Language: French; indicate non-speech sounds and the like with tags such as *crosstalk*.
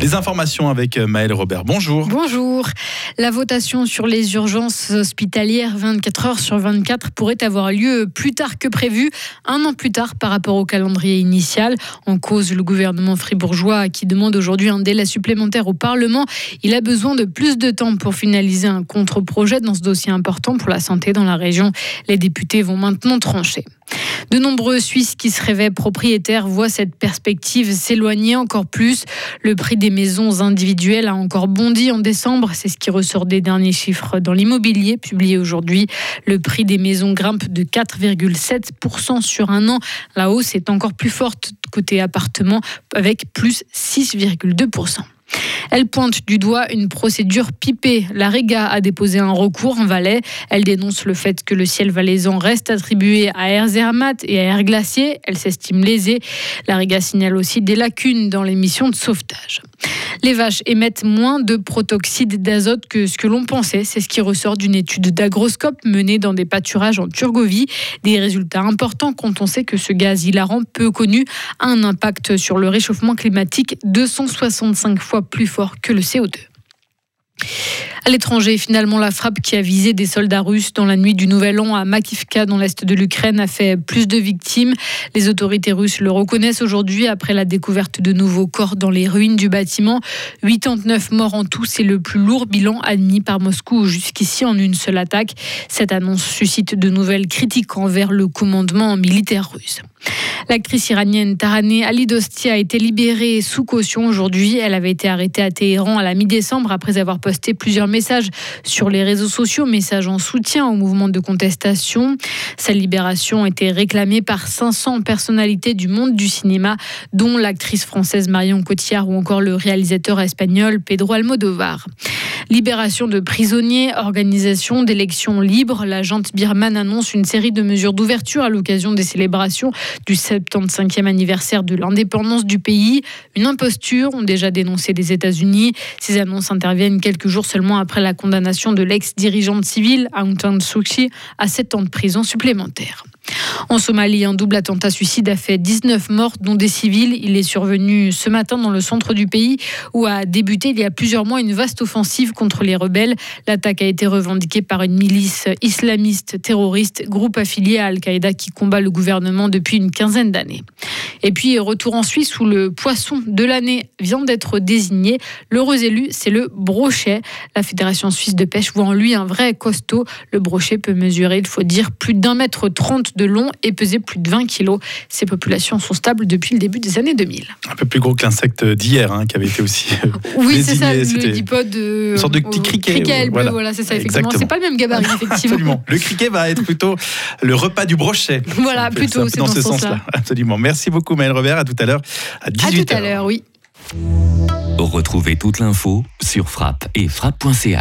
Les informations avec Maëlle Robert. Bonjour. Bonjour. La votation sur les urgences hospitalières 24 heures sur 24 pourrait avoir lieu plus tard que prévu, un an plus tard par rapport au calendrier initial. En cause, le gouvernement fribourgeois qui demande aujourd'hui un délai supplémentaire au Parlement. Il a besoin de plus de temps pour finaliser un contre-projet dans ce dossier important pour la santé dans la région. Les députés vont maintenant trancher. De nombreux Suisses qui se rêvaient propriétaires voient cette perspective s'éloigner encore plus. Le prix des maisons individuelles a encore bondi en décembre. C'est ce qui ressort des derniers chiffres dans l'immobilier publié aujourd'hui. Le prix des maisons grimpe de 4,7% sur un an. La hausse est encore plus forte côté appartement avec plus 6,2%. Elle pointe du doigt une procédure pipée. La Riga a déposé un recours en Valais. Elle dénonce le fait que le ciel valaisan reste attribué à Air Zermatt et à Air Glacier. Elle s'estime lésée. La Riga signale aussi des lacunes dans les missions de sauvetage. Les vaches émettent moins de protoxyde d'azote que ce que l'on pensait. C'est ce qui ressort d'une étude d'agroscope menée dans des pâturages en Turgovie. Des résultats importants quand on sait que ce gaz hilarant peu connu a un impact sur le réchauffement climatique 265 fois plus fort que le CO2. À l'étranger, finalement, la frappe qui a visé des soldats russes dans la nuit du Nouvel An à Makivka, dans l'est de l'Ukraine, a fait plus de victimes. Les autorités russes le reconnaissent aujourd'hui après la découverte de nouveaux corps dans les ruines du bâtiment. 89 morts en tout, c'est le plus lourd bilan admis par Moscou jusqu'ici en une seule attaque. Cette annonce suscite de nouvelles critiques envers le commandement militaire russe. L'actrice iranienne Taraneh Alidosti a été libérée sous caution aujourd'hui. Elle avait été arrêtée à Téhéran à la mi-décembre après avoir posté plusieurs messages sur les réseaux sociaux, messages en soutien au mouvement de contestation. Sa libération était réclamée par 500 personnalités du monde du cinéma, dont l'actrice française Marion Cotillard ou encore le réalisateur espagnol Pedro Almodovar. Libération de prisonniers, organisation d'élections libres. La birmane annonce une série de mesures d'ouverture à l'occasion des célébrations du 75e anniversaire de l'indépendance du pays. Une imposture ont déjà dénoncé les États-Unis. Ces annonces interviennent quelques jours seulement après la condamnation de l'ex-dirigeante civile Aung San Suu Kyi à 7 ans de prison supplémentaire. En Somalie, un double attentat suicide a fait 19 morts, dont des civils. Il est survenu ce matin dans le centre du pays où a débuté il y a plusieurs mois une vaste offensive contre les rebelles. L'attaque a été revendiquée par une milice islamiste terroriste, groupe affilié à Al-Qaïda qui combat le gouvernement depuis une quinzaine d'années. Et puis, retour en Suisse où le poisson de l'année vient d'être désigné. L'heureux élu, c'est le brochet. La Fédération suisse de pêche voit en lui un vrai costaud. Le brochet peut mesurer, il faut dire, plus d'un mètre trente de long et peser plus de 20 kilos. Ces populations sont stables depuis le début des années 2000. Un peu plus gros que l'insecte d'hier, hein, qui avait été aussi. Euh, *laughs* oui, c'est ça, le dipode. une sorte de petit criquet. criquet bleu, voilà, c'est ça, effectivement. C'est pas le même gabarit, *laughs* effectivement. Absolument. Le criquet va être plutôt le repas du brochet. Voilà, plutôt, c'est dans, ce sens-là. Absolument. Merci beaucoup, Maël Robert. À tout à l'heure, à 18h. À tout à l'heure, oui. Retrouvez toute l'info sur frappe et frappe.ch.